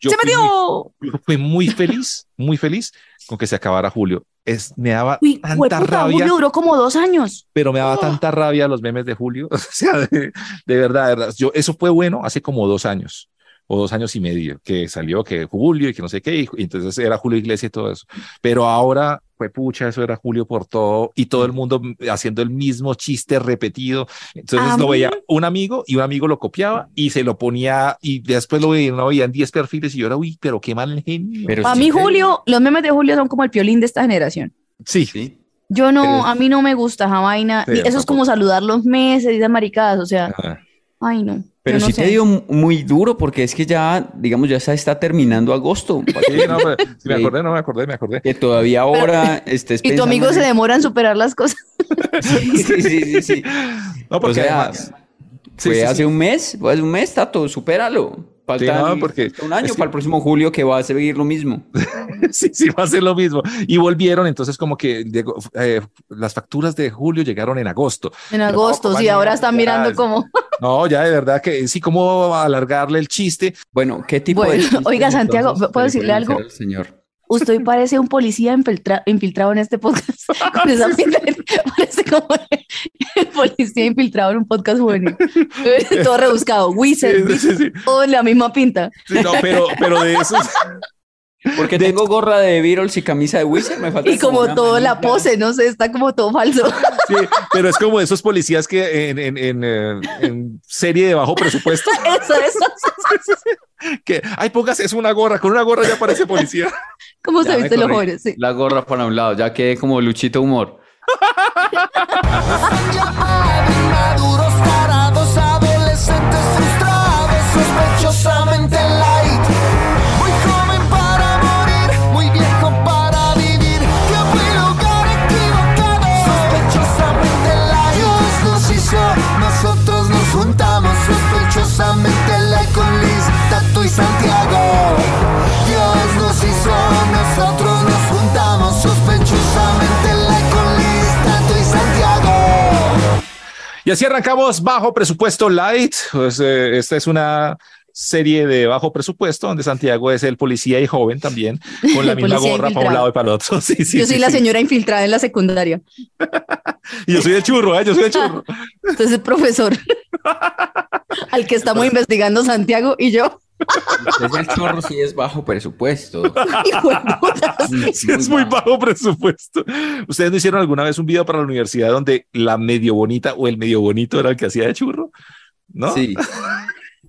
yo ¡Se fui metió! muy- fui muy feliz, muy feliz con que se acabara julio. Es, me daba Uy, tanta hueputa, rabia, Julio duró como dos años. pero me daba Oh. tanta rabia los memes de julio. O sea, de, de verdad, de verdad. Yo, eso fue bueno hace como dos años o dos años y medio que salió que julio y que no sé qué, y entonces era Julio Iglesias y todo eso. Pero ahora fue pucha, eso era Julio por todo y todo el mundo haciendo el mismo chiste repetido. Entonces A lo veía un amigo y un amigo lo copiaba y se lo ponía y después lo veía, no veían 10 perfiles y yo era, uy, pero qué mal genio. Pero Para sí mí, te- Julio, los memes de Julio son como el piolín de esta generación. Sí, Sí. Yo no, Pero- a mí no me gusta esa vaina. Sí, eso es como saludar los meses y esas maricadas. O sea, Ajá. ay, no. Pero no sí sé. te dio muy duro porque es que ya, digamos, ya se está terminando agosto. Sí, no, pero, sí, me acordé, no me acordé, me acordé. Que todavía ahora estés Y tu amigo se demora en superar las cosas. Sí, sí, sí, sí, sí. No, O porque sea, además- fue Sí, sí, hace sí. un mes, fue hace un mes, Tato, supéralo. Falta no, porque un año para el próximo julio que va a seguir lo mismo. sí, sí, va a ser lo mismo. Y volvieron, entonces como que llegó, eh, las facturas de julio llegaron en agosto. En agosto, ¿cómo sí, ahora están mirando como. No, ya de verdad que sí, cómo alargarle el chiste. Bueno, ¿qué tipo Bueno, de oiga, Santiago, ¿puedo le decirle algo? señor? Usted parece un policía infiltra- infiltrado en este podcast. Con esa pinta, parece como el policía infiltrado en un podcast juvenil. Todo rebuscado. Wizard, Sí, sí, sí. todo en la misma pinta. Sí, no, pero, pero de esos. Porque tengo gorra de Beatles y camisa de Wizard, me falta Y como todo la pose, no sé, está como todo falso. Sí, pero es como esos policías que en, en, en, eh, en serie de bajo presupuesto, Eso, eso. que, ay, póngase es una gorra, con una gorra ya parece policía. ¿Cómo Ya se me viste los jóvenes? Sí. La gorra para un lado, ya quedé como Luchito Humor. Y así arrancamos bajo presupuesto light. Pues, eh, esta es una serie de bajo presupuesto donde Santiago es el policía y joven también, con la misma gorra para un lado y para el otro. Sí, sí, Yo soy sí, la sí. señora infiltrada en la secundaria. Y yo soy el churro, ¿eh? yo soy el churro. Entonces, el profesor al que estamos investigando Santiago y yo. Usted es el chorro sí es bajo presupuesto. Sí, es muy bajo presupuesto. ¿Ustedes no hicieron alguna vez un video para la universidad donde la medio bonita o el medio bonito era el que hacía de churro? ¿No? Sí.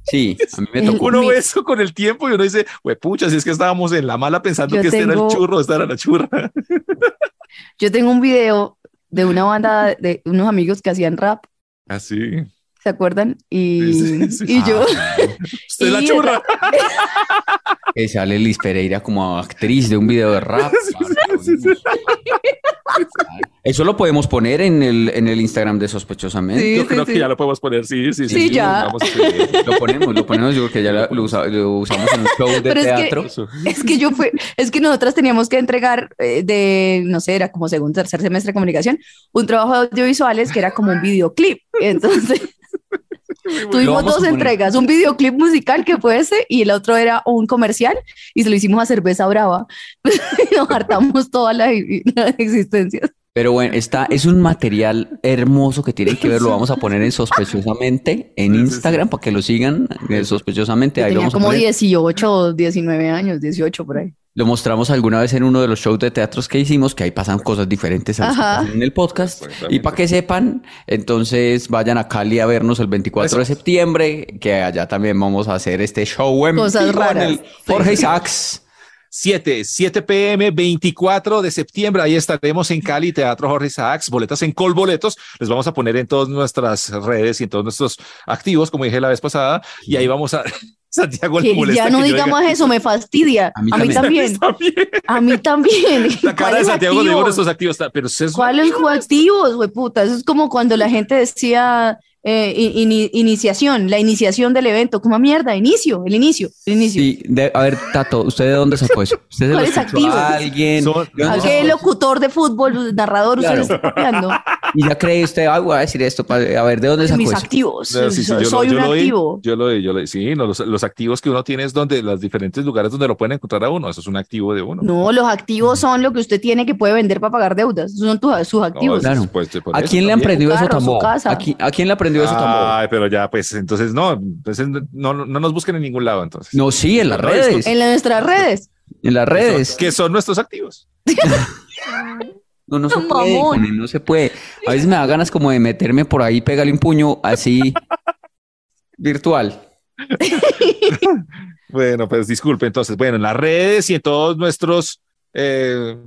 Sí, a mí me tocó. Uno Mi- ve eso con el tiempo y uno dice, güey, pucha, si es que estábamos en la mala pensando Yo que este era el churro, esta era la churra. Yo tengo un video de una banda de unos amigos que hacían rap, Así. ¿se acuerdan? Y, Sí, sí, sí. y yo, Usted es la churra. Que sale Liz Pereira como actriz de un video de rap. Eso lo podemos poner en el, en el Instagram de Sospechosamente. Sí, Yo creo sí. que ya lo podemos poner, sí, sí, sí. Sí, ya. Vamos a hacer- Lo ponemos, lo ponemos, yo creo que ya lo, usa- lo usamos en un show de Pero es que- teatro. Es que yo fui, es que nosotras teníamos que entregar eh, de, no sé, era como segundo, tercer semestre de comunicación, un trabajo de audiovisuales que era como un videoclip. Entonces, Lo tuvimos a dos entregas, un videoclip musical que fue ese y el otro era un comercial y se lo hicimos a cerveza brava. Nos hartamos todas las, las existencias. Pero bueno, está, es un material hermoso que tienen que ver. Lo vamos a poner en Sospechosamente en Instagram para que lo sigan eh, sospechosamente. Ahí lo tenía vamos a como poner. 18 o 19 años, 18 por ahí. Lo mostramos alguna vez en uno de los shows de teatros que hicimos, que ahí pasan cosas diferentes a las que pasan en el podcast. Y para que sepan, entonces vayan a Cali a vernos el 24 de septiembre, que allá también vamos a hacer este show en Cosas vivo en raras. el Sí. Jorge Isaacs. 7, 7 pm, 24 de septiembre. Ahí estaremos en Cali, Teatro Jorge Sachs, boletas en Colboletos. Les vamos a poner en todas nuestras redes y en todos nuestros activos, como dije la vez pasada. Y ahí vamos a. Santiago le molesta ya no que digamos diga- eso, me fastidia. A mí A mí también. También. A mí también. La cara de ¿Cuáles Santiago digo activos? nuestros activos, pero ¿Cuáles activos, güey puta? Eso es como cuando la gente decía eh, iniciación, la iniciación del evento. ¿Cómo mierda? Inicio, el inicio, el inicio. Sí, de- a ver, Tato, ¿usted de dónde sacó eso? ¿Usted ¿Cuál es escuchó activo? a alguien? Son- ¿De ¿A qué locutor de fútbol, narrador, usted Claro. le está copiando? Y ya cree usted, ay, voy a decir esto, a ver, ¿de dónde sacó Mis eso? activos. No, sí, sí, yo lo- Soy yo un lo oí, activo. Yo lo yo lo. Sí, no, los, los activos que uno tiene es donde los diferentes lugares donde lo pueden encontrar a uno. Eso es un activo de uno. No, los activos son lo que usted tiene que puede vender para pagar deudas. Esos son tus, sus No, activos. Claro. pues, por ¿A quién le también. aprendió eso a quién le aprendió eso? Ay, pero ya, pues entonces no, entonces no, no, no nos busquen en ningún lado entonces. No, sí, en las No, redes. En nuestras redes. En las Que son- redes. Que son nuestros activos. No, no se puede, no se puede. A veces me da ganas como de meterme por ahí, pegarle un puño así virtual. Bueno, pues disculpe, entonces, bueno, en las redes y en todos nuestros eh,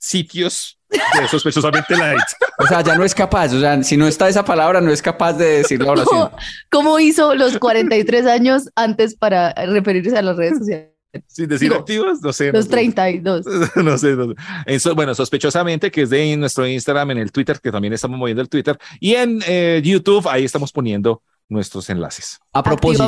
sitios de sospechosamente light. O sea, ya no es capaz, o sea, si no está esa palabra, no es capaz de decir la oración. ¿Cómo, cómo hizo los 43 años antes para referirse a las redes sociales? Sin decir Digo, activos, no sé. Los no sé. 32. no sé, no sé. En so- bueno, sospechosamente, que es de nuestro Instagram, en el Twitter, que también estamos moviendo el Twitter, y en eh, YouTube, ahí estamos poniendo nuestros enlaces. A propósito,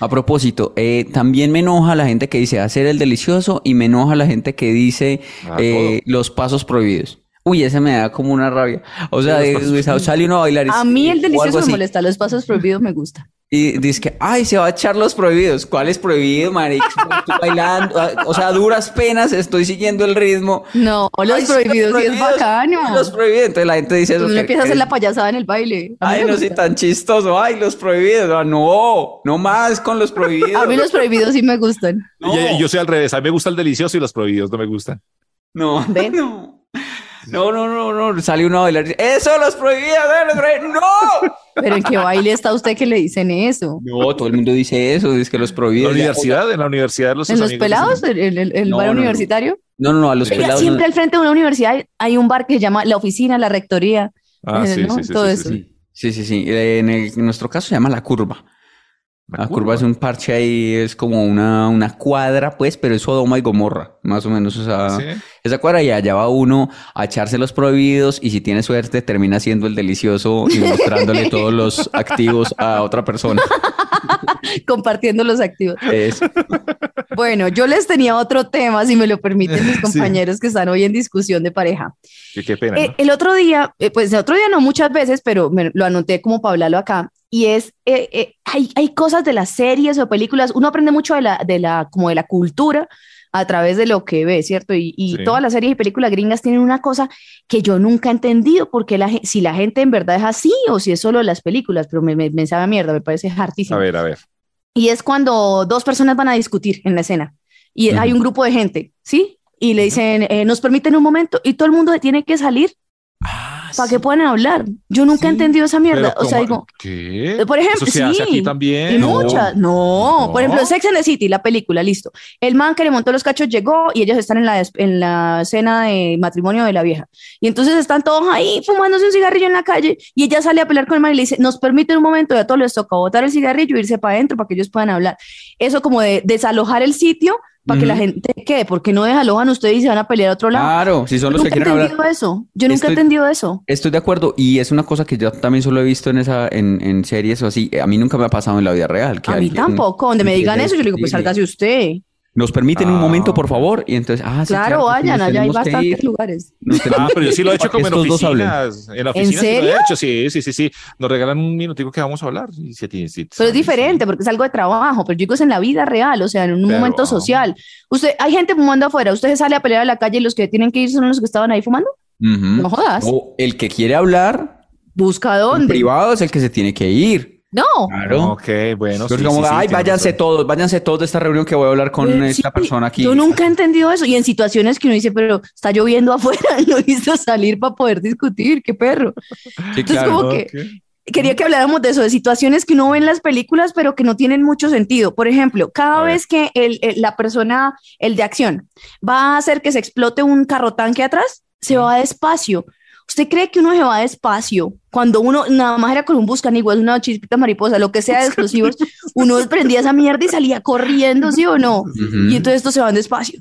a propósito, eh, también me enoja la gente que dice hacer el delicioso y me enoja la gente que dice Ah, eh, los pasos prohibidos. Uy, ese me da como una rabia. O sea, de- sale uno a bailar y- A mí el delicioso me molesta, los pasos prohibidos me gusta. Y dice que, ay, se va a echar los prohibidos. ¿Cuáles prohibidos, marica? Estoy bailando. ah, O sea, a duras penas estoy siguiendo el ritmo. No, los Ay, sí, prohibidos sí es bacano. Los prohibidos. Entonces la gente dice eso. Uno que- empieza a hacer la payasada en el baile. Ay, no soy tan chistoso. Ay, los prohibidos. Ah, No, no más con los prohibidos. A mí los prohibidos sí me gustan. No. Y- y yo soy al revés, a mí me gusta el delicioso y los prohibidos no me gustan. No, ¿Ven? no. No, no, no, no. Sale uno a bailar ¡Eso, los prohibidos! eh, los prohibidos". ¡No! Pero ¿en qué baile está usted que le dicen eso? No, todo el mundo dice eso. Dice que los En la universidad, en la universidad, los ¿En los pelados? dicen- ¿En el, el No, bar no, no. universitario? No, no, no, a los Oiga, pelados. siempre no. al frente de una universidad hay un bar que se llama la oficina, la rectoría. Ah, Eh, sí, ¿no? sí, sí, Todo sí, eso. sí. Sí, sí, sí. Eh, En, el- en nuestro caso se llama la curva. La, curva. es un parche ahí, es como una, una cuadra, pues, pero es Sodoma y Gomorra, más o menos. O sea, Sí. esa cuadra y allá va uno a echarse los prohibidos y si tiene suerte termina siendo el delicioso y mostrándole todos los activos a otra persona. compartiendo los activos. Eso. Bueno, yo les tenía otro tema, si me lo permiten mis Sí. compañeros que están hoy en discusión de pareja. Qué, qué pena, Eh, ¿no? el otro día, eh, pues el otro día no muchas veces, pero me, lo anoté como para hablarlo acá, y es, eh, eh, hay, hay cosas de las series o películas, uno aprende mucho de la, de la, como de la cultura a través de lo que ve, ¿cierto? Y, y Sí. todas las series y películas gringas tienen una cosa que yo nunca he entendido, porque la, si la gente en verdad es así o si es solo las películas, pero me, me, me sabe a mierda, me parece hartísimo. A ver, a ver. Y es cuando dos personas van a discutir en la escena y hay un grupo de gente, ¿sí? Y le dicen, eh, nos permiten un momento y todo el mundo tiene que salir para que puedan hablar. Yo nunca he Sí. entendido esa mierda. Pero O sea, digo, ¿Qué? eh, por ejemplo, Eso se hace sí. aquí también. y No. muchas. No. No. por ejemplo, Sex and the City, la película, listo. El man que le montó los cachos llegó y ellos están en la, en la cena de matrimonio de la vieja. Y entonces están todos ahí fumándose un cigarrillo en la calle y ella sale a pelear con el man y le dice, nos permiten un momento, y a todos les toca botar el cigarrillo e irse para adentro para que ellos puedan hablar. Eso como de desalojar el sitio para que la gente quede, porque no desalojan ustedes y se van a pelear a otro lado. Claro, si son los que nunca he quieren entendido hablar. eso. Yo nunca Estoy- he entendido eso. Estoy de acuerdo y es una cosa que yo también solo he visto en esa en, en series o así. A mí nunca me ha pasado en la vida real. Que A mí tampoco. Donde me digan eso, yo le digo, pues sálgase usted. Nos permiten un Ah, momento, por ok. favor. Y entonces, ah, sí, Claro, porque vayan, allá hay bastantes lugares. Ah, pero yo sí lo he hecho como en estos dos hablen. oficinas. En oficinas sí lo he serio? hecho, sí, sí, sí, sí. Nos regalan un minutico que vamos a hablar. Y Pero es diferente sí. porque es algo de trabajo, pero yo digo es en la vida real, o sea, en un Pero, momento ah. social. Usted, hay gente fumando afuera, usted se sale a pelear a la calle y los que tienen que ir son los que estaban ahí fumando. No jodas. O el que quiere hablar Busca en dónde. privado es el que se tiene que ir. No. Claro. Ok, bueno. Pero sí, como, sí, sí, ay, váyanse razón. todos, váyanse todos de esta reunión que voy a hablar con esta sí, persona aquí. Yo nunca he entendido eso. Y en situaciones que uno dice, pero está lloviendo afuera, no hizo salir para poder discutir, qué perro. Sí, Entonces, claro. como que quería que habláramos de eso, de situaciones que uno ve en las películas, pero que no tienen mucho sentido. Por ejemplo, cada vez que el, el- la persona, el de acción, va a hacer que se explote un carro tanque atrás, se va despacio. ¿Usted cree que uno se va despacio? Cuando uno nada más era con un buscaniguas, una chispita mariposa, lo que sea de explosivos, uno prendía esa mierda y salía corriendo, ¿sí o no? Y entonces estos se van despacio.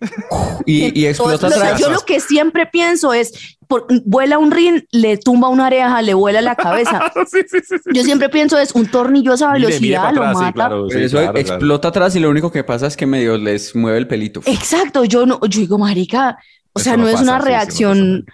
Y, y explota. Yo lo que siempre pienso es, por- vuela un rin, le tumba una oreja, le vuela la cabeza. Sí, sí, sí, sí. Yo siempre pienso es un tornillo a esa velocidad mire lo atrás, sí, mata. claro, Pero sí, eso claro, claro. explota atrás y lo único que pasa es que medio les mueve el pelito. Exacto, yo no, yo digo, marica, o Eso sea, no no, es una sí, sí, no reacción.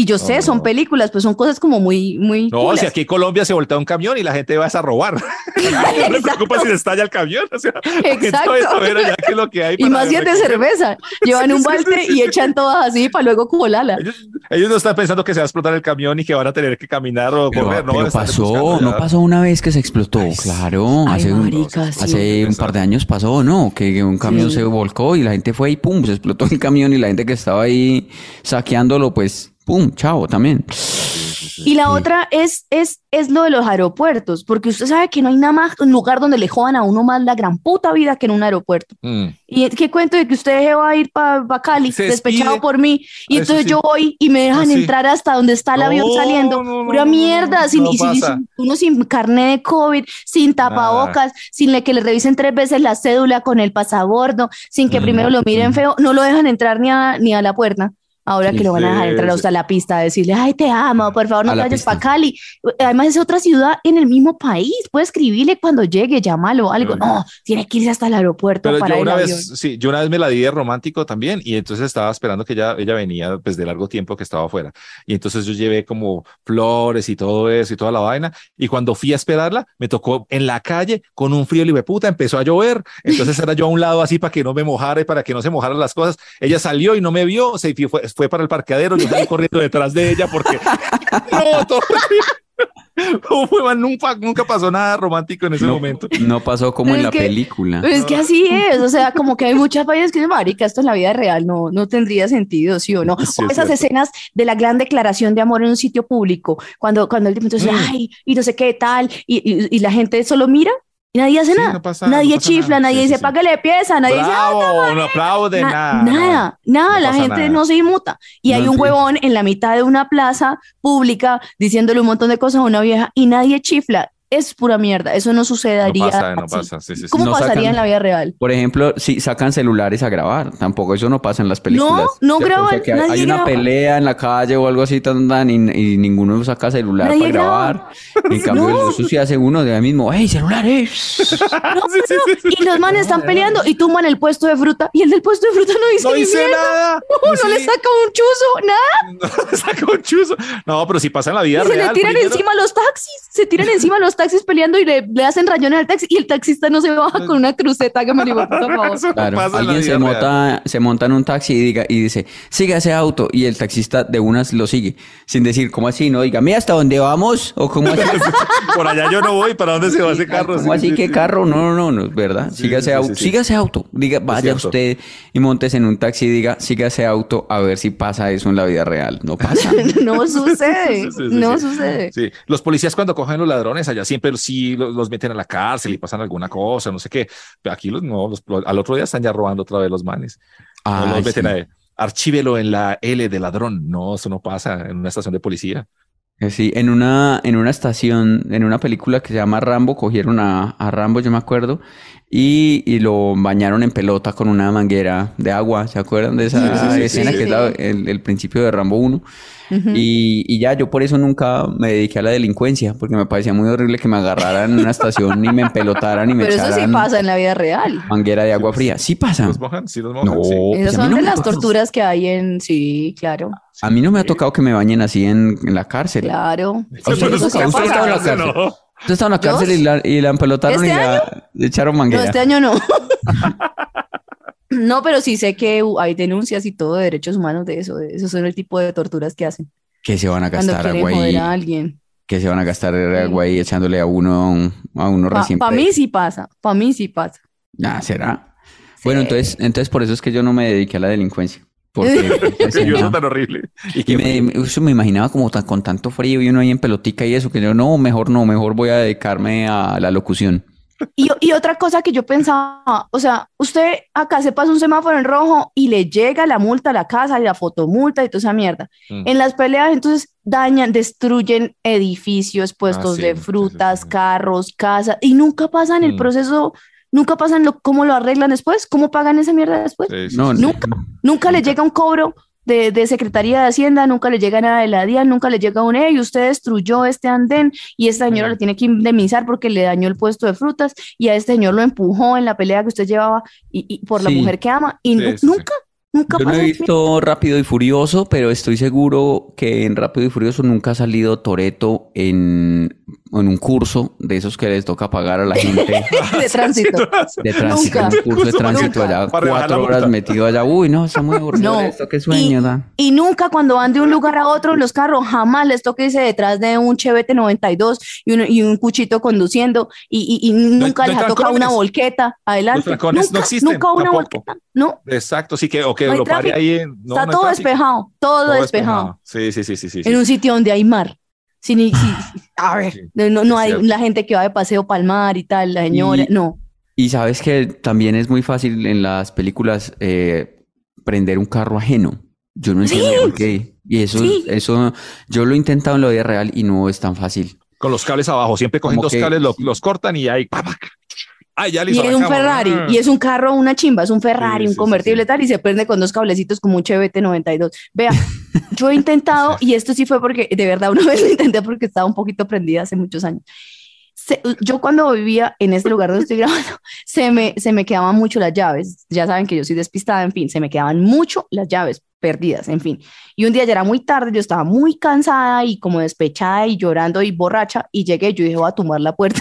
Y yo No, sé, no, son no. películas, pues son cosas como muy, muy. No, culas. si aquí en Colombia se voltea un camión y la gente va a robar. no me preocupa si estalla el camión. O sea, Exacto. va a saber allá qué es lo que hay. Y más si es de cerveza. Llevan un balde y echan todas así para luego colarla. Ellos, ellos no están pensando que se va a explotar el camión y que van a tener que caminar o Pero, correr. No, pero pasó, no ya. pasó una vez que se explotó, claro. Ay, hace un, sí. hace un par de años pasó, ¿no? Que un camión Sí. se volcó y la gente fue y pum, se explotó el camión y la gente que estaba ahí saqueándolo, pues pum, chao, también. Y la otra es, es, es lo de los aeropuertos, porque usted sabe que no hay nada más un lugar donde le jodan a uno más la gran puta vida que en un aeropuerto. Mm. Y qué cuento de que usted se va a ir para Cali, Se despechado despide. por mí, y Ah, eso entonces sí. yo voy y me dejan Ah, sí. entrar hasta donde está el avión saliendo. no, no, Pura mierda, sin, no y sin- uno sin carnet de COVID, sin tapabocas, sin le- que le revisen tres veces la cédula con el pasabordo, sin que Mm, primero lo miren feo, no lo dejan entrar ni a, ni a la puerta. Ahora que lo van a dejar entrar hasta la pista decirle, ay, te amo, por favor, no te vayas para Cali. Además, es otra ciudad en el mismo país. Puede escribirle cuando llegue, llámalo, algo. Pero- No, tiene que irse hasta el aeropuerto Pero para yo el una avión. vez, sí, yo una vez me la di de romántico también y entonces estaba esperando que ella, ella venía pues de largo tiempo que estaba afuera y entonces yo llevé como flores y todo eso y toda la vaina y cuando fui a esperarla me tocó en la calle con un frío y puta, empezó a llover, entonces era yo a un lado así para que no me mojara y para que no se mojaran las cosas. Ella salió y no me vio, se fue, fue para el parqueadero, yo salí corriendo detrás de ella porque no, todo nunca, nunca pasó nada romántico en ese No, momento. no pasó como Pero en la que- película. Pero es que así es, o sea, como que hay muchas vainas que dicen, marica, esto en la vida real no, no tendría sentido, ¿sí o no? Sí, o es esas cierto. escenas de la gran declaración de amor en un sitio público, cuando, cuando el tipo entonces, Mm. ay, y no sé qué tal, y, y, y la gente solo mira y nadie hace Sí, nada, no pasa- nadie no pasa chifla, nada. nadie Sí, dice, sí, sí. págale pieza, nadie dice, "Ah, Bravo, no aplaude, Na- nada. nada, nada, No la gente nada. no se inmuta. Y hay un sí. huevón en la mitad de una plaza pública diciéndole un montón de cosas a una vieja y nadie chifla. Es pura mierda, eso no No sucedería. pasa, no así. pasa. Sí, sí, sí. ¿Cómo No pasaría sacan- en la vida real? Por ejemplo, si sacan celulares a grabar, tampoco eso no pasa en las películas. no ¿cierto? graban, hay, nadie hay una graba. pelea en la calle o algo así, tan, tan, y, y ninguno saca celular Nadie para grabar. En cambio, No. eso sí hace uno de ahí mismo, ¡hey, celulares! No, Sí, sí, sí, sí. Y los manes están peleando y tumban el puesto de fruta y el del puesto de fruta no dice No mierda. nada. No, no le saca un chuzo, nada. No, saca un chuzo. No, pero si pasa en la vida Y se real. le tiran primero- encima los taxis, se tiran encima los taxis peleando y le, le hacen rayones al taxi y el taxista no se baja con una cruceta que me digo, por favor. Eso no Claro, alguien se monta, se monta en un taxi y, diga, y dice, siga ese auto, y el taxista de unas lo sigue, sin decir, ¿cómo así? No diga, mira hasta dónde vamos, o cómo así, Por allá yo no voy. ¿Para dónde se va ese carro? ¿Cómo Sí, así sí. carro? No, no, no, no, es verdad. Sí, siga ese sí, auto, sí, sí. siga ese auto. Diga, vaya usted y montes en un taxi y diga, siga ese auto a ver si pasa eso en la vida real. No pasa. No sucede, Sí, sí, sí, no sí. sucede. Sí, los policías cuando cogen los ladrones allá siempre sí los, meten a la cárcel y pasan alguna cosa, no sé qué. Pero aquí los, no, los- al otro día están ya robando otra vez los manes. No Ay, los meten sí. a archívelo en la L de ladrón. No, eso no pasa en una estación de policía. Eh, Sí, en una, en una estación, en una película que se llama Rambo, cogieron a, a Rambo, yo me acuerdo, y, y lo bañaron en pelota con una manguera de agua. ¿Se acuerdan de esa Sí, sí, sí, escena sí, que sí. es la- el, el principio de Rambo 1? Ujú. Y, y ya, yo por eso nunca me dediqué a la delincuencia, porque me parecía muy horrible que me agarraran en una estación y me empelotaran y me Pero eso sí echaran pasa en la vida real. manguera de agua fría. Sí pasa. ¿Los mojan? Sí, los mojan. No, sí. pues Esas son no de me las tocó. torturas que hay en... Sí, claro, A mí no me ha tocado que me bañen así en, en la cárcel. claro. ¿A usted ha ¿Usted estaba en la cárcel? No. Usted estaba en la cárcel y la, y la empelotaron y ¿Este la le echaron No, manguera. este año no. No, pero sí sé que hay denuncias y todo de derechos humanos de eso. de- Esos son el tipo de torturas que hacen Que se van a gastar agua ahí. a alguien. Que se van a gastar agua ahí echándole a uno, a uno Para recién. mí sí pasa, para mí sí pasa. Ah, ¿será? Bueno, entonces, entonces por eso es que yo no me dediqué a la delincuencia. Porque escena- tan horrible. Y me, eso me imaginaba como tan, con tanto frío y uno ahí en pelotica y eso, que yo no, mejor no, mejor voy a dedicarme a la locución. Y, y otra cosa que yo pensaba, o sea, usted acá se pasa un semáforo en rojo y le llega la multa a la casa y la fotomulta y toda esa mierda. Mm. En las peleas, entonces dañan, destruyen edificios, puestos Ah, sí, de frutas, sí. carros, casas, y nunca pasan el Mm. proceso, nunca pasan lo, cómo lo arreglan después, cómo pagan esa mierda después. Sí, sí, No, sí. Nunca, nunca le llega un cobro de, de Secretaría de Hacienda, nunca le llega nada de la DIAN, nunca le llega un, hey, usted destruyó este andén y esta señora le tiene que indemnizar porque le dañó el puesto de frutas y a este señor lo empujó en la pelea que usted llevaba y, y por la mujer que ama y nu- nunca, nunca Yo no he visto Rápido y Furioso, pero estoy seguro que en Rápido y Furioso nunca ha salido Toreto en, en un curso de esos que les toca pagar a la gente de tránsito. de tránsito, Nunca. un curso de tránsito Nunca. allá, cuatro horas metido allá. Uy, no, está muy aburrido No. esto, qué sueño da. Y nunca cuando van de un lugar a otro en los carros, jamás les toca irse detrás de un Chevette 92 y un, y un cuchito conduciendo y, y- y nunca no les ha tocado una volqueta adelante. Los trancones no nunca, existen, nunca una tampoco. volqueta. No, Exacto, sí que, o que No hay lo pare tráfico. ahí en. no, está todo tráfico. despejado, todo, Todo despejado. Sí, sí, sí, sí, sí. En un sitio donde hay mar. Si ni- si- a ver, Sí, no, no hay cierto. la gente que va de paseo para el mar y tal, la señora, Y- no. Y sabes que también es muy fácil en las películas eh, prender un carro ajeno. Yo no entiendo Sí. por qué. Y eso, Sí. eso, yo lo he intentado en la vida real y no es tan fácil. Con los cables abajo, siempre cogen Como dos que- cables, lo- los cortan y ahí. ¡Ay, ya Y es un! Ferrari, Ah. y es un carro, una chimba, es un Ferrari, Sí, un sí, convertible sí. tal, y se prende con dos cablecitos como un Chevette 92. Vea, yo he intentado, y esto sí fue porque, de verdad, una vez lo intenté porque estaba un poquito prendida hace muchos años. Se- yo cuando vivía en este lugar donde estoy grabando, se me, se me quedaban mucho las llaves. Ya saben que yo soy despistada, en fin, se me quedaban mucho las llaves perdidas, en fin. Y un día ya era muy tarde, yo estaba muy cansada y como despechada y llorando y borracha, y llegué, yo dije, voy a tumbar la puerta,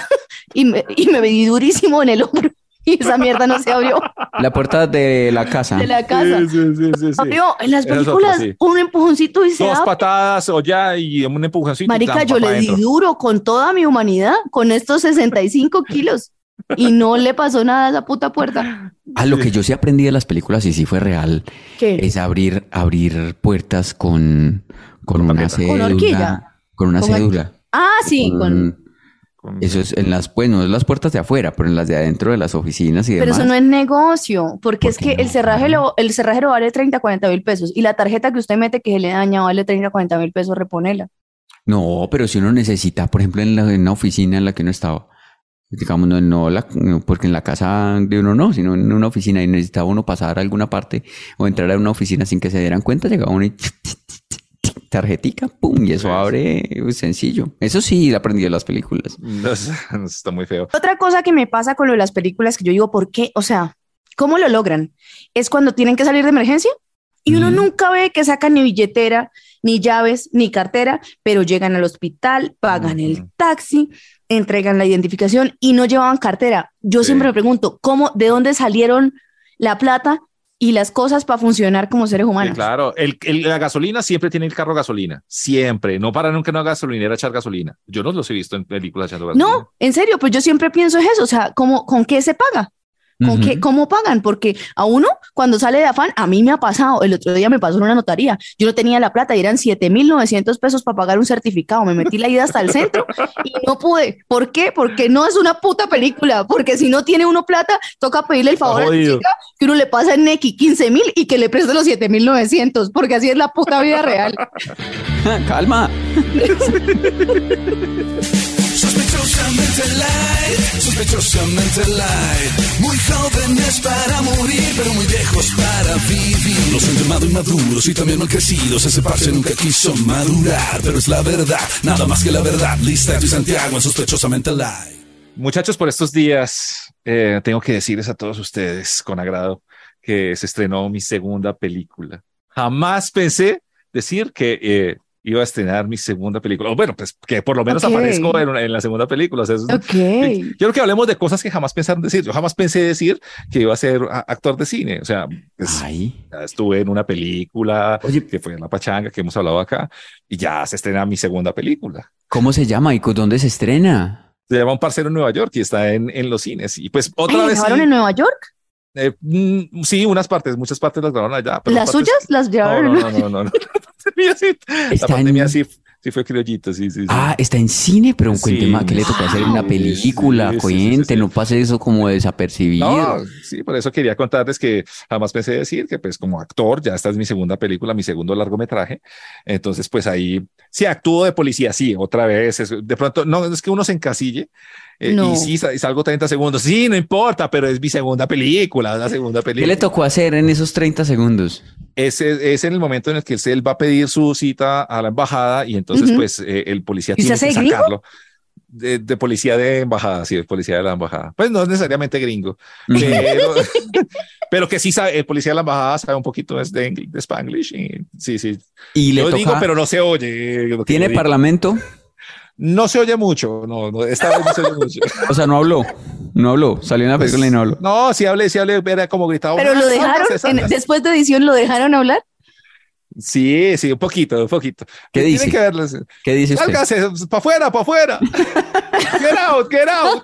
y me, y me di durísimo en el hombro, y esa mierda no se abrió La puerta de la casa. de la casa. Sí, sí, sí, sí, sí. Abrió. En las películas, un empujoncito y se Dos abre. patadas o ya y un empujoncito. Marica, yo le di duro con toda mi humanidad, con estos 65 kilos. Y no le pasó nada a esa puta puerta. Ah, lo que yo sí aprendí de las películas y sí fue real ¿Qué? es abrir, abrir puertas con, con una tarjeta. cédula. Con horquilla. Con una Con- cédula. Ah, sí, con... Con- Eso es en las, pues no es las puertas de afuera, pero en las de adentro de las oficinas y Pero demás. eso no es negocio, porque ¿Por es que el no? cerraje, lo, el cerrajero vale 30, 40 mil pesos y la tarjeta que usted mete que se le daña vale 30, 40 mil pesos, reponela. No, pero si uno necesita, por ejemplo, en, la, en una oficina en la que uno estaba, digamos, no, no, la- no, porque en la casa de uno no, sino en una oficina y necesitaba uno pasar a alguna parte o entrar a una oficina sin que se dieran cuenta, llegaba uno y tarjetica, pum, y eso abre sencillo. Eso sí, aprendí de las películas. No, está muy feo. Otra cosa que me pasa con lo de las películas que yo digo, ¿por qué? O sea, ¿cómo lo logran? Es cuando tienen que salir de emergencia y uno Ujú. nunca ve que sacan ni billetera, ni llaves, ni cartera, pero llegan al hospital, pagan el Ujú. taxi, entregan la identificación y no llevaban cartera. Yo Sí. siempre me pregunto, ¿cómo, de dónde salieron la plata y las cosas para funcionar como seres Sí, humanos? claro, el, el- la gasolina siempre tiene el carro gasolina, siempre. No para nunca una gasolinera echar gasolina. Yo no los he visto en películas echando gasolina. No, en serio, pues yo siempre pienso es eso, o sea, ¿cómo, ¿con qué se paga? ¿Con qué, ¿Cómo pagan? Porque a uno, cuando sale de afán, a mí me ha pasado, el otro día me pasó en una notaría, yo no tenía la plata y eran 7.900 pesos para pagar un certificado, me metí la ida hasta el centro y no pude. ¿Por qué? Porque no es una puta película, porque si no tiene uno plata, toca pedirle el favor a la chica que uno le pasa en Neki 15.000 y que le preste los 7.900, porque así es la puta vida real. Calma. Sospechosamente light, sospechosamente light. Muy jóvenes para morir, pero muy viejos para vivir. Los han llamado inmaduros y también mal crecidos. Ese parche nunca quiso madurar, pero es la verdad, nada más que la verdad. Lista y Santiago en sospechosamente light. Muchachos, por estos días eh, tengo que decirles a todos ustedes con agrado que se estrenó mi segunda película. Jamás pensé decir que eh, iba a estrenar mi segunda película. O bueno, pues que por lo menos Ok. aparezco en, una- en la segunda película. O sea, es- Ok. Quiero que hablemos de cosas que jamás pensaron decir. Yo jamás pensé decir que iba a ser a- actor de cine. O sea, pues, Ay. ya estuve en una película Oye. que fue en La Pachanga, que hemos hablado acá, y ya se estrena mi segunda película. ¿Cómo se llama y con dónde se estrena? Se llama Un Parcero en Nueva York y está en, en los cines. Y pues Ay, otra ¿la vez. grabaron en Nueva York? Eh, mm, sí, unas partes, muchas partes las grabaron allá. pero ¿Las partes- suyas? ¿Las No, llevaron? no, no, no, no. no. La pandemia en- sí, sí fue criollito, sí, sí, sí. Ah, está en cine, pero Sí. cuénteme qué le tocó hacer una película, sí. no pase eso como desapercibido. No, sí, por eso quería contarles que jamás pensé decir que pues como actor, ya esta es mi segunda película, mi segundo largometraje, entonces pues ahí sí actúo de policía, sí, otra vez, es- de pronto, no, es que uno se encasille eh, No. y sí, salgo 30 segundos, sí, no importa, pero es mi segunda película, es la segunda ¿Qué película. le tocó hacer en esos 30 segundos? Ese es en el momento en el que él va a pedir su cita a la embajada y entonces Ujú. pues eh, el policía ¿Y usted tiene que sacarlo. De, de policía de embajada, sí, de policía de la embajada. Pues no es necesariamente gringo, pero, pero que sí sabe, el policía de la embajada sabe un poquito es de, de Spanglish. Y, sí, sí. Y le Yo toca, digo, pero no se oye. lo que ¿tiene yo digo. No se oye mucho, no, no, esta vez no se oye mucho. O sea, no habló, no habló, salió en la película y no habló. No, sí hablé, sí hablé, era como gritaba. Pero lo "Ah, dejaron, sálgase, en- sálgase". después de edición, ¿lo dejaron hablar? Sí, sí, un poquito, un poquito. ¿Qué Tienen dice? que verlo. ¿Qué dice usted? Sálgase, para afuera, para afuera. Get out, get out.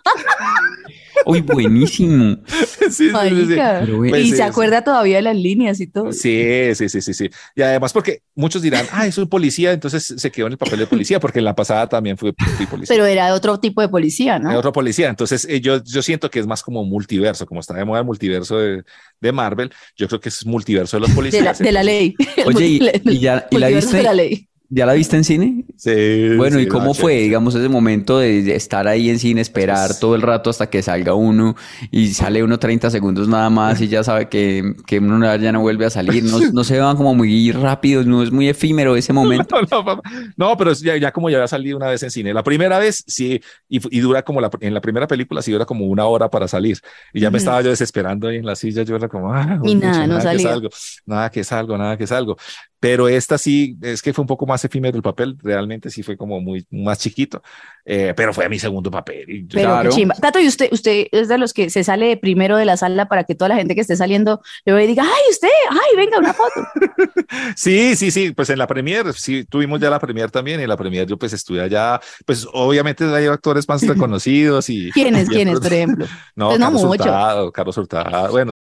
Uy, buenísimo. Sí, sí, sí, y Pues sí, se sí. acuerda todavía de las líneas y todo. Sí, sí, sí, sí, sí. Y además porque muchos dirán, ah, es un policía, entonces se quedó en el papel de policía, porque en la pasada también fui, fui policía. Pero era de otro tipo de policía, Era ¿no? otro policía. Entonces eh, yo, yo siento que es más como multiverso, como está de moda el multiverso de, de Marvel, yo creo que es multiverso de los De la, policías. de la ley. Oye, ¿y, ya y la viste? de la ley. ¿Ya la viste en cine? Sí, Bueno, sí, ¿y cómo no, fue, chévere. digamos, ese momento de, estar ahí en cine, esperar Pues- todo el rato hasta que salga uno y sale uno 30 segundos nada más y ya sabe que, que uno ya no vuelve a salir? No, no se van como muy rápidos, no es muy efímero ese momento. No, no, papá. No, pero es ya, ya como ya había salido una vez en cine. La primera vez sí, y, dura como la, en la primera película sí dura como una hora para salir. Y ya me estaba yo desesperando ahí en la silla, yo era como, ah, Y nada, no que salía. salgo, nada que salgo, nada que salgo. Pero esta sí, es que fue un poco más efímero el papel, realmente sí fue como muy más chiquito, eh, pero fue mi segundo papel. Y Pero Claro. qué chimba. Tato, ¿y usted, usted es de los que se sale de primero de la sala para que toda la gente que esté saliendo le vea y diga, ay, usted, ay, venga, una foto? Sí, sí, sí, pues en la premier, sí, tuvimos ya la premier también, y en la premier yo pues estuve allá, pues obviamente hay actores más reconocidos y... ¿Quiénes, quiénes, por ejemplo? No, Pues no Carlos mucho. Hurtado, Carlos Hurtado, bueno,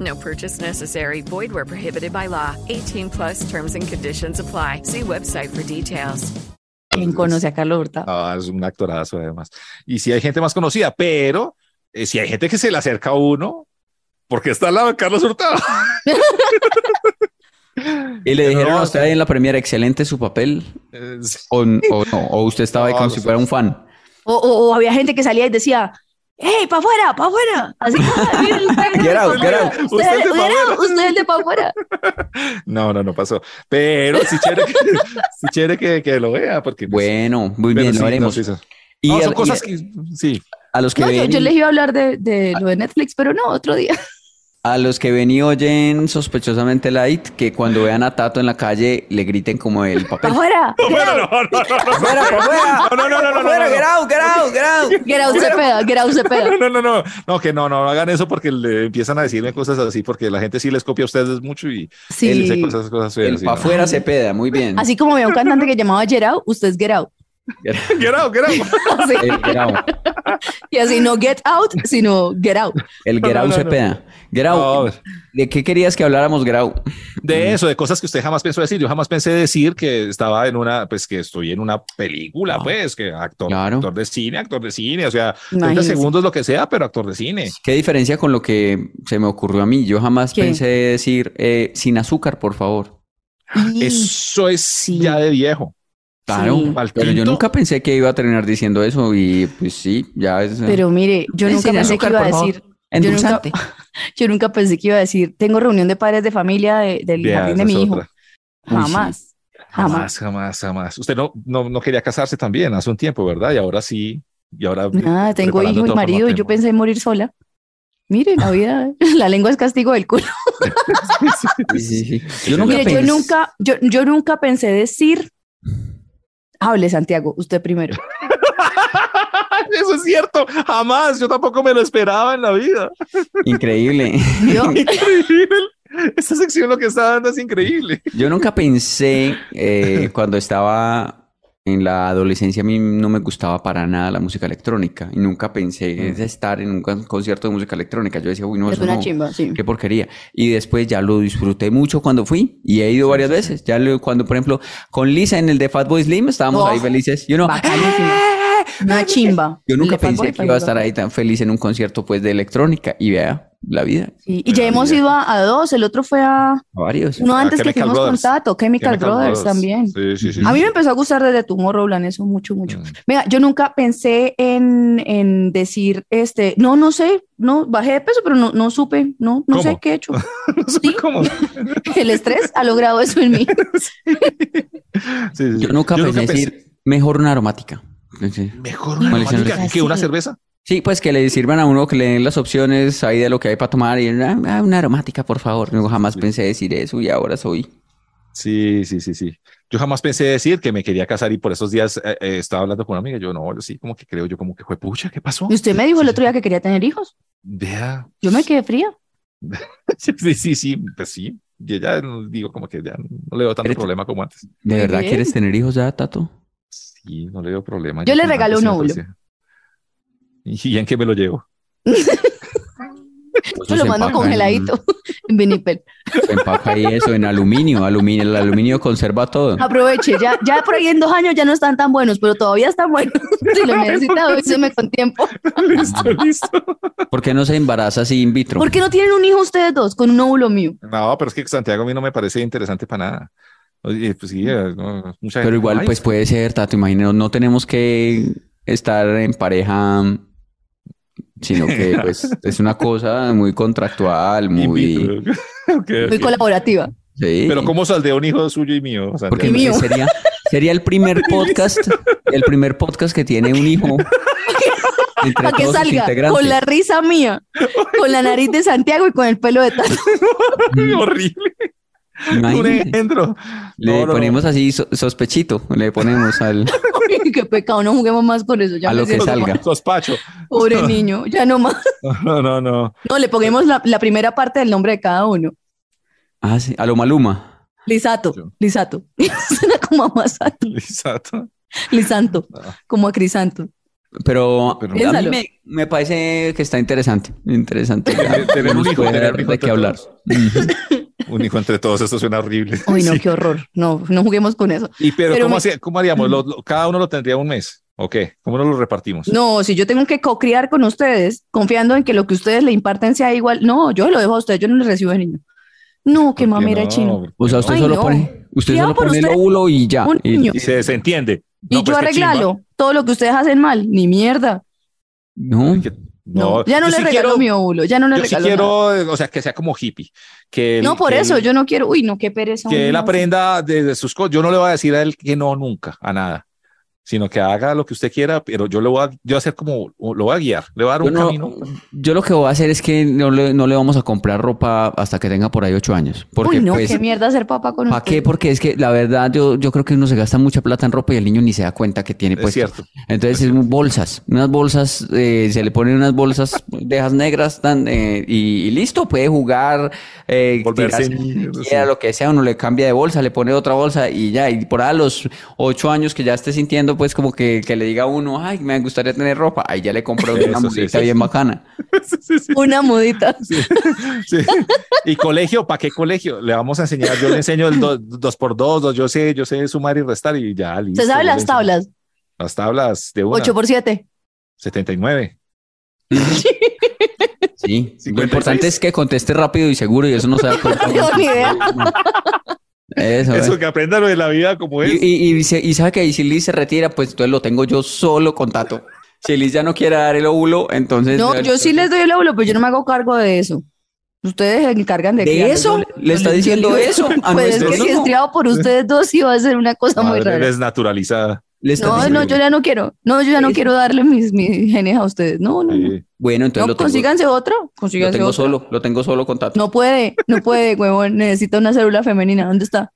No purchase necessary. Void where prohibited by law. 18 plus terms and conditions apply. See website for details. ¿Quién conoce a Carlos Hurtado? no, es un actorazo además. Y sí hay gente más conocida, pero eh, si hay gente que se le acerca a uno, porque está al lado de Carlos Hurtado. Y le dijeron no, a usted ahí en la primera, excelente su papel, Eh, sí. o, o no, o usted estaba ahí como no si fuera un fan. O, o- o había gente que salía y decía, ¡Hey, para afuera, para afuera! Así, "Ah, mire, usted, Get out, pa' get afuera. out. Usted, Usted es de pa' afuera. usted es de para afuera. No, no, no pasó. Pero sí chévere que, sí chévere que, que lo vea, porque pues, Bueno, muy bien, sí, lo haremos. sí. Y, No, a, son y cosas que sí. a los que No, yo, yo les iba a hablar de, de lo de Netflix, pero no, otro día. A los que ven y oyen sospechosamente light, que cuando vean a Tato en la calle le griten como el papel. ¡Para afuera! Out, no, no, no, no, ¡Fuera, para afuera! No, no, no, no, no, ¡Fuera, get out, get out, get out! get out, Cepeda, get out, Cepeda. No, no, no, no, que no, no hagan eso porque le empiezan a decirme cosas así, porque la gente sí les copia a ustedes mucho y Sí. dice cosas, cosas feas. El sí, pa' no. afuera se peda, muy bien. Así como había un cantante que llamaba Get Out, usted es Get Out. Get out, get out. El get out, Y así no Get Out, sino Get Out. el get no, out no, se no. peda. Get out, No, ¿de qué querías que habláramos, get out? de eso, de cosas que usted jamás pensó decir. Yo jamás pensé decir que estaba en una, pues que estoy en una película, pues, que actor, Claro. actor de cine, actor de cine, o sea, 30 Imagínese. segundos lo que sea, pero actor de cine. ¿Qué diferencia con lo que se me ocurrió a mí? Yo jamás ¿Qué? pensé decir eh, sin azúcar, por favor. Eso es Sí. ya de viejo. Claro, Sí. Pero yo nunca pensé que iba a terminar diciendo eso y pues sí, ya es... Pero mire, yo Sí, nunca pensé azúcar, que iba a decir. Yo nunca, yo nunca pensé que iba a decir, tengo reunión de padres de familia de- del Ya, jardín de mi hijo. Uy, Jamás. Jamás. Jamás, jamás, jamás. Usted no, no, no quería casarse también hace un tiempo, ¿verdad? Y ahora sí. Y ahora. Nada, tengo hijo y marido y yo pensé en morir sola. Mire, la vida, la lengua es castigo del culo. Sí, sí, sí. Yo nunca Mire, yo nunca, yo, yo nunca pensé decir Hable, Santiago, usted primero. Eso es cierto, jamás, yo tampoco me lo esperaba en la vida. Increíble. Increíble. Esta sección lo que está dando es increíble. Yo nunca pensé, eh, cuando estaba en la adolescencia, a mí no me gustaba para nada la música electrónica y nunca pensé en estar en un con- concierto de música electrónica. Yo decía, uy, no, Es eso una no, chimba, sí. qué porquería. Y después ya lo disfruté mucho cuando fui y he ido varias veces. Ya lo- cuando, por ejemplo, con Lisa en el de Fatboy Slim estábamos Oh, ahí felices. Y uno, bacanísimo. Una chimba. yo nunca pensé que iba a estar ahí tan feliz en un concierto pues de electrónica y vea la vida. Sí, Y ya hemos ido a, a dos, el otro fue a A varios. uno A antes que Chemical fuimos con Brothers. Tato, Chemical, Chemical Brothers, también. Sí, sí, sí. A mí me empezó a gustar desde Tomorrowland, eso mucho, mucho. Mm. Mira, yo nunca pensé en, en decir, este, no, no sé, no, bajé de peso, pero no, no supe, no, no sé qué he hecho. No cómo. El estrés ha logrado eso en mí. Sí, sí, sí. Yo nunca pensé decir mejor una aromática. Sí. Mejor una aromática que una cerveza. Sí, pues que le sirvan a uno, que le den las opciones ahí de lo que hay para tomar y ah, una aromática, por favor. Yo jamás pensé decir eso y ahora soy. Sí, sí, sí, sí. Yo jamás pensé decir que me quería casar y por esos días eh, eh, estaba hablando con una amiga. Yo no, yo sí, como que creo, yo como que fue pucha, ¿qué pasó? Y usted me dijo el otro día que quería tener hijos. Vea, Yo me quedé fría. sí, sí, sí, pues sí. Y ya digo como que ya no le veo tanto problema como antes. ¿De verdad quieres tener hijos ya, Tato? Sí, no le veo problema. Yo le regalo un óvulo. parecía. ¿Y en qué me lo llevo? Pues lo mando empaca en- congeladito en vinipel. Se empaca ahí eso en aluminio, aluminio, el aluminio conserva todo. Aproveche, ya, ya por ahí en dos años ya no están tan buenos, pero todavía están buenos. Si lo necesita, avíseme con tiempo. listo, listo. ¿Por qué no se embaraza así in vitro? ¿Por qué no tienen un hijo ustedes dos con un óvulo mío? No, pero es que Santiago a mí no me parece interesante para nada. Oye, pues sí, no, mucha Pero gente, igual, "Ay, pues puede ser, Tato, imagínate, no tenemos que estar en pareja, sino que pues es una cosa muy contractual, muy... vitro". Ok, Muy colaborativa. Sí. Pero ¿cómo saldría un hijo suyo y mío? Santiago? Porque mío. sería, sería el primer podcast, el primer podcast que tiene un hijo entre Para que salga con la risa mía, con la nariz de Santiago y con el pelo de Tato. Horrible. Un Imagínate. engendro. Le No, no, no. ponemos así so- sospechito, le ponemos al, Qué pecado, no juguemos más con eso. Ya A lo que salga. Sospacho. Pobre niño, ya no más. No, no, no. No, le ponemos la, la primera parte del nombre de cada uno. ah, sí, a lo maluma. Lisato, Yo. Lisato. Suena como a Masato. Lisato. Lisanto, como a Crisanto. Pero, Pero- a mí me, me parece que está interesante, interesante. Tener- un hijo, tener de qué hablar. Un hijo entre todos, esto suena horrible. Uy, no, Sí. qué horror. No, no juguemos con eso. Y pero, Pero ¿cómo, me- hacía- cómo haríamos? Lo- lo- cada uno lo tendría un mes. ¿O qué? ¿Cómo nos lo repartimos? No, si yo tengo que co-criar con ustedes, confiando en que lo que ustedes le imparten sea igual. No, yo lo dejo a ustedes, yo no les recibo de niño. No, ¿Por qué qué mamera no? chino. O sea, usted Ay, solo no. pone, usted solo pone el usted, óvulo y ya. un Y- niño. Y se desentiende. Y No, yo pues, qué chimba. arreglalo todo lo que ustedes hacen mal, ni mierda. no, Que- No, ya no le sí regalo quiero- mi óvulo, ya no le Yo sí regalo nada. quiero, o sea, que sea como hippie. Que No, por que eso, yo no quiero, uy, no, qué pereza. que él no. aprenda de, de sus cosas. Yo no le voy a decir a él que no nunca, a nada, sino que haga lo que usted quiera, pero yo le voy a, yo voy a hacer como, lo voy a guiar, le voy a dar Yo, un no- camino. yo lo que voy a hacer es que no le, no le vamos a comprar ropa hasta que tenga por ahí ocho años. Porque Uy, no, pues, qué mierda ser papá con ¿para qué? Porque es que la verdad yo, yo creo que uno se gasta mucha plata en ropa y el niño ni se da cuenta que tiene Es puesto. cierto. Entonces es bolsas, unas bolsas, eh, se le ponen unas bolsas dejas negras tan, eh, y, y listo, puede jugar, eh, Volverse sí. lo que sea, uno le cambia de bolsa, le pone otra bolsa y ya, y por ahí a los ocho años que ya esté sintiendo pues como que, que le diga a uno, ay, me gustaría tener ropa, ahí ya le compró una Eso mudita sí, bien sí. bacana. Sí, sí, Una mudita. sí. Sí. Y colegio, ¿para qué colegio? Le vamos a enseñar, yo le enseño el do- dos por dos, dos, yo sé, yo sé sumar y restar y ya, listo. ¿Se sabe las tablas? Las tablas de una. 8 por 7. 79. Sí, lo 56. importante es que conteste rápido y seguro y eso no se da cuenta. No tengo ni idea. Eso, Eso eh. que aprenda lo de la vida como es. Y, y, y, sabe que si Liz se retira, pues entonces lo tengo yo solo con Tato. Si Liz ya no quiere dar el óvulo, entonces... No, yo sí les doy el óvulo, pero yo no me hago cargo de eso. Ustedes se encargan de ¿De criarlo. eso? ¿Le está diciendo eso a Pues es que si es criado por ustedes dos, sí va a ser una cosa muy rara. desnaturalizada. Le No, diciendo- no, yo ya no quiero. No, yo ya no quiero darle mis, mis genes a ustedes. No, no, no. Bueno, entonces No, lo tengo, consíganse otro. lo Consíganse tengo otro. solo, lo tengo solo con Tato. No puede, no puede, huevón. Necesita una célula femenina. ¿Dónde está?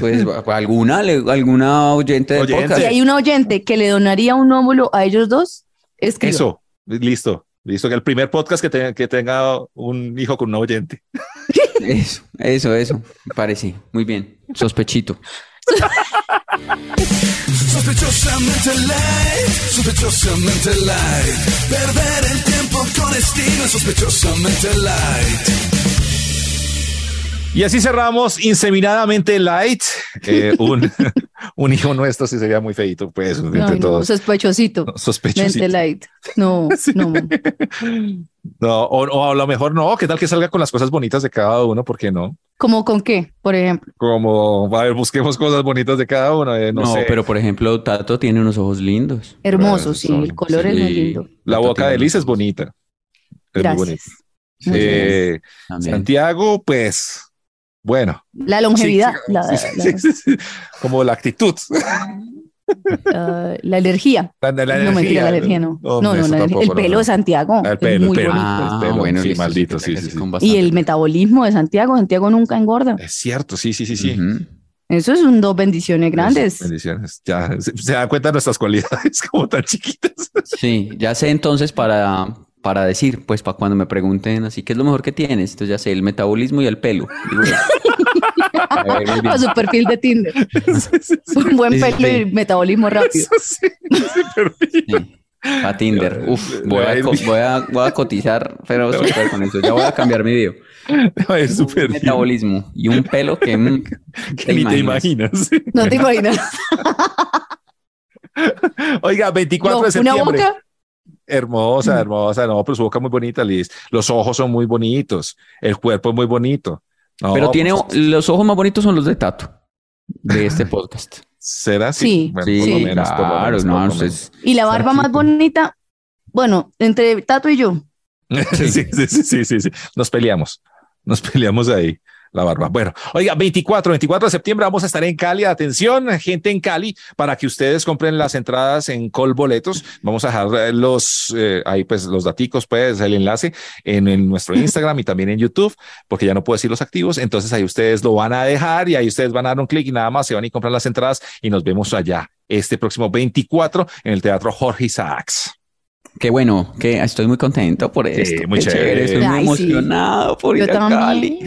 Pues alguna, alguna oyente de Oyente. podcast. Si hay un oyente que le donaría un óvulo a ellos dos, escriba. Eso, listo. Listo, que el primer podcast que, tenga- que tenga un hijo con un oyente. Eso, eso, eso. Parece. Muy bien. Sospechito. Sospechosamente light, sospechosamente light. Perder el tiempo con estilo, sospechosamente light. Y así cerramos inseminadamente light. Eh, un, un hijo nuestro sí sería muy feito, pues, entre No, no, todos. sospechosito. Sospechosito. Mente light. No, no. No, o, o a lo mejor no, ¿qué tal que salga con las cosas bonitas de cada uno? ¿Por qué no? ¿Cómo con qué, por ejemplo? Como, a ver, busquemos cosas bonitas de cada uno. eh, no, No, sé. pero por ejemplo, Tato tiene unos ojos lindos. Hermoso, Bueno, sí. son- El color es muy lindo. La Tato boca de Liz es bonita. Es muy bonita. Eh. Santiago, pues, bueno. La longevidad, Sí, la, sí, la- sí, sí, sí. Como la actitud. la- la energía. La, la no, mentira, la energía no. No, no, energía- tampoco, el no, pelo no. de Santiago. El es pelo, el muy pelo. bonito. Ah, el pelo, bueno, sí, maldito, sí, sí, Y el metabolismo de Santiago, Santiago nunca engorda. Es cierto, sí, sí, sí, sí. Eso es un dos bendiciones grandes. Bendiciones. Ya se, se dan cuenta de nuestras cualidades como tan chiquitas. Sí, ya sé entonces para, para decir, pues para cuando me pregunten así, ¿qué es lo mejor que tienes? Entonces ya sé, el metabolismo y el pelo. Digo, a ver. A su perfil de Tinder. Sí, sí, sí. Un buen pelo sí. y metabolismo rápido. Para Tinder. Uf, voy a a, voy a, voy a cotizar, pero con eso. Ya voy a cambiar mi video. A ir súper bien. Metabolismo y un pelo que, mm, Que ni te imaginas. No te imaginas. Oiga, 24 No, de una septiembre. boca. Hermosa, hermosa. No, pero su boca muy bonita, Liz. Los ojos son muy bonitos. El cuerpo es muy bonito. No, Pero tiene pues, los ojos más bonitos son los de Tato de este podcast. ¿Será así? Sí, Bueno, Sí, por lo menos, por lo claro, menos, no, por lo ustedes- Y la barba más bonita, bueno, entre Tato y yo. sí, sí, sí, sí, sí. Nos peleamos. Nos peleamos ahí. La barba. Bueno, oiga, 24, 24 de septiembre vamos a estar en Cali. Atención, gente en Cali, para que ustedes compren las entradas en Col Boletos. Vamos a dejar eh, los, eh, ahí pues los daticos, pues el enlace en, en nuestro Instagram y también en YouTube, porque ya no puedo decir los activos. Entonces ahí ustedes lo van a dejar y ahí ustedes van a dar un clic y nada más se van y compran las entradas y nos vemos allá este próximo 24 en el Teatro Jorge Isaacs. Qué bueno, que estoy muy contento por Sí, esto. muy chévere. Estoy muy sí. emocionado por Yo ir a también. Cali.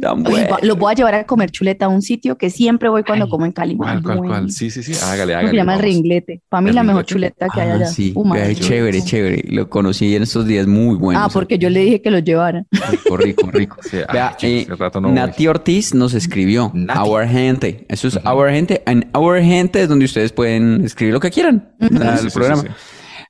Tan bueno. Los voy a llevar a comer chuleta a un sitio que siempre voy cuando Ay, como en Cali. ¿Cuál, cuál, Bueno. cuál? Sí, sí, sí. Hágale, hágale. se llama el ringlete. Para mí ¿El la mejor chuleta que hay Ah, allá. sí, Uh, Ay, chévere, chévere. Lo conocí en estos días muy bueno. Ah, porque yo le dije que los llevara. Rico, rico, rico. Sí, Vea, eh, voy. Nati Ortiz nos escribió. Nati. Our Gente. Eso es Our Gente. En Our Gente es donde ustedes pueden escribir lo que quieran al sí, programa.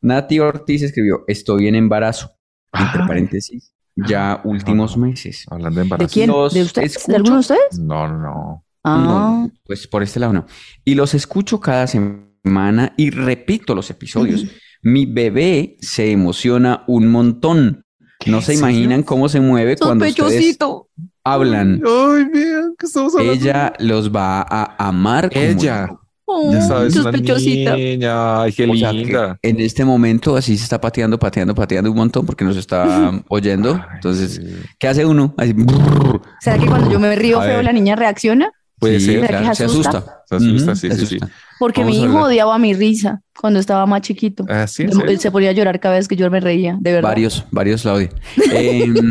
Nati Ortiz escribió, estoy en embarazo. Entre Ah. paréntesis, ya últimos meses. Hablando de ¿De embarazo. quién? Los ¿De ustedes? escucho. ¿De alguno de ustedes? No, no, no. Ah, No, pues por este lado no. Y los escucho cada semana y repito los episodios. Mi bebé se emociona un montón. No se imaginan cómo se mueve cuando ustedes sospechosito. hablan. Ay, vean que estamos hablando. Ella los va a amar. como Ella. yo. Oh, Ya sabes, una sospechosita. niña. Ay, qué O sea, linda. en este momento así se está pateando, pateando, pateando un montón porque nos está oyendo. Entonces. ¿qué hace uno? Así, brrr. ¿Será que cuando yo me río feo la niña reacciona? Puede Sí, ser. ¿Será claro, que se asusta? asusta. Se asusta, Ujú, sí, se sí, sí. asusta. Porque Vamos mi hijo odiaba mi risa cuando estaba más chiquito. Ah, sí, se ponía a llorar cada vez que yo me reía, de verdad. Varios, varios la odian. Em,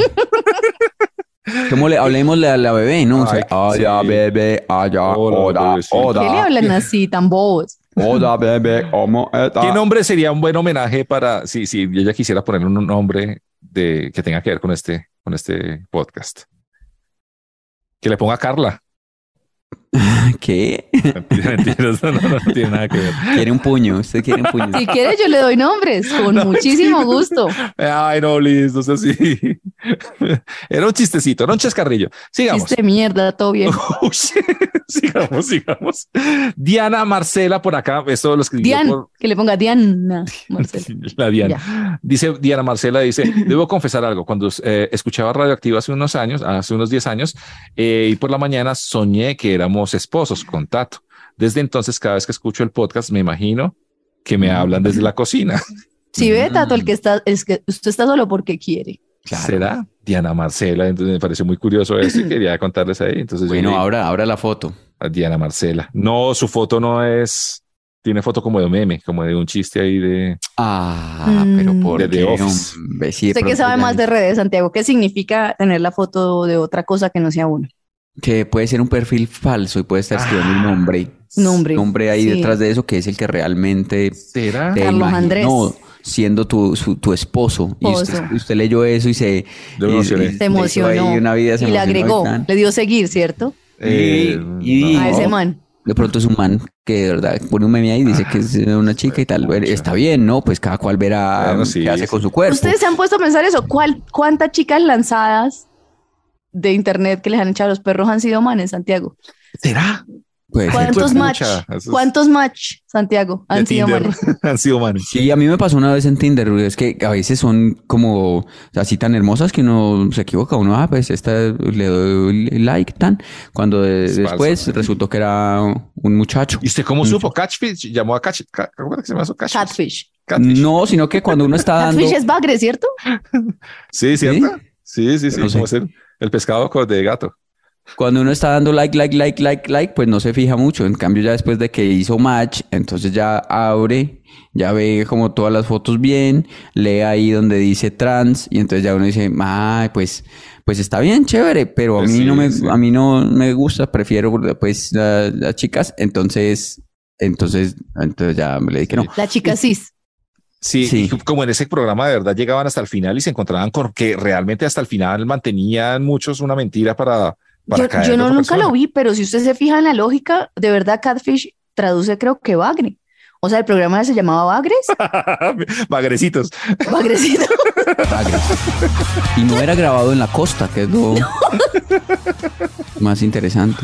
¿Cómo le hablemos a la bebé, no? O sea, Ay, allá, sí. bebé, allá, Hola. ¿Qué le hablan así, tan bobos? hola, bebé, ¿cómo está? ¿Qué nombre sería un buen homenaje para si, si ella quisiera poner un nombre de que tenga que ver con este, con este podcast? Que le ponga Carla. ¿Qué? Mentira, no, no, no tiene nada que ver. Quiere un puño, usted quiere un puño. Si quieres, yo le doy nombres, con No, muchísimo gusto. Ay, no, Liz, no sé si. Era un chistecito, era un chascarrillo. Sigamos. Chiste mierda, todo bien. Uy, sigamos, sigamos. Diana Marcela por acá, esto lo escribió Dian, por que le ponga Diana. Marcela. la Diana. Dice Diana Marcela, dice, debo confesar algo, cuando eh, escuchaba Radioactiva hace unos años, hace unos 10 años, eh, y por la mañana soñé que éramos esposos con Tato. Desde entonces, cada vez que escucho el podcast, me imagino que me hablan desde la cocina. Si ve, Tato, el que está, es que usted está solo porque quiere. ¿Será? Diana Marcela, entonces me pareció muy curioso esto y quería contarles ahí. Entonces, Bueno, ahora, ahora la foto. a Diana Marcela. No, su foto no es. Tiene foto como de un meme, como de un chiste ahí de. Ah, Mm. pero por De qué, Office. hombre? Sí, de Usted que sabe más de redes, Santiago, ¿qué significa tener la foto de otra cosa que no sea uno? Que puede ser un perfil falso y puede estar escribiendo un nombre. Nombre. Nombre ahí Sí. detrás de eso que es el que realmente ¿Será? te Carlos imaginó Andrés. siendo tu, su- tu esposo. Y usted, leyó eso y se, Yo y- emocioné. y Se emocionó. ahí una vida, se y le agregó, le dio seguir, ¿cierto? Eh, y- no. A ese man. De pronto es un man que de verdad pone un meme ahí y dice que es una chica y tal. Bueno, Está bien, ¿no? Pues cada cual verá Bueno, sí, qué hace sí. con su cuerpo. ¿Ustedes se han puesto a pensar eso? ¿Cuál, ¿Cuántas chicas lanzadas de internet que les han echado a los perros han sido manes, Santiago? ¿Será? Puede ser. ¿Cuántos Pucha, match? ¿Cuántos match, Santiago, han sido Tinder. manes? Han sido manes. Sí, a mí me pasó una vez en Tinder, es que a veces son como así tan hermosas que uno se equivoca, uno, ah, pues esta le doy like, tan, cuando de- Es después falso. resultó que era un muchacho. ¿Y usted cómo supo? Catchfish llamó a Catch. Ca- ¿Cómo se llama eso? Catchfish. Catfish. Catfish. No, sino que cuando uno está dando... Catfish es bagre, ¿cierto? Sí, ¿cierto? Sí, sí, sí. No sé. El, pescado de gato. Cuando uno está dando like, like, like, like, like, pues no se fija mucho. En cambio, ya después de que hizo match, entonces ya abre, ya ve como todas las fotos bien, lee ahí donde dice trans, y entonces ya uno dice, ay, pues, pues está bien, chévere, pero a Pues mí sí, no me, sí. a mí no me gusta, prefiero pues la- las chicas, entonces, entonces, entonces ya le dije que no. La chica cis. Sí, Sí. y como en ese programa de verdad llegaban hasta el final y se encontraban con que realmente hasta el final mantenían muchos una mentira para, para Yo, caer yo no nunca lo vi, pero si usted se fija en la lógica, de verdad Catfish traduce creo que bagre. O sea, el programa se llamaba Bagres. Magrecitos. Bagrecito. Bagre. Y no era grabado en la costa, que es lo más interesante.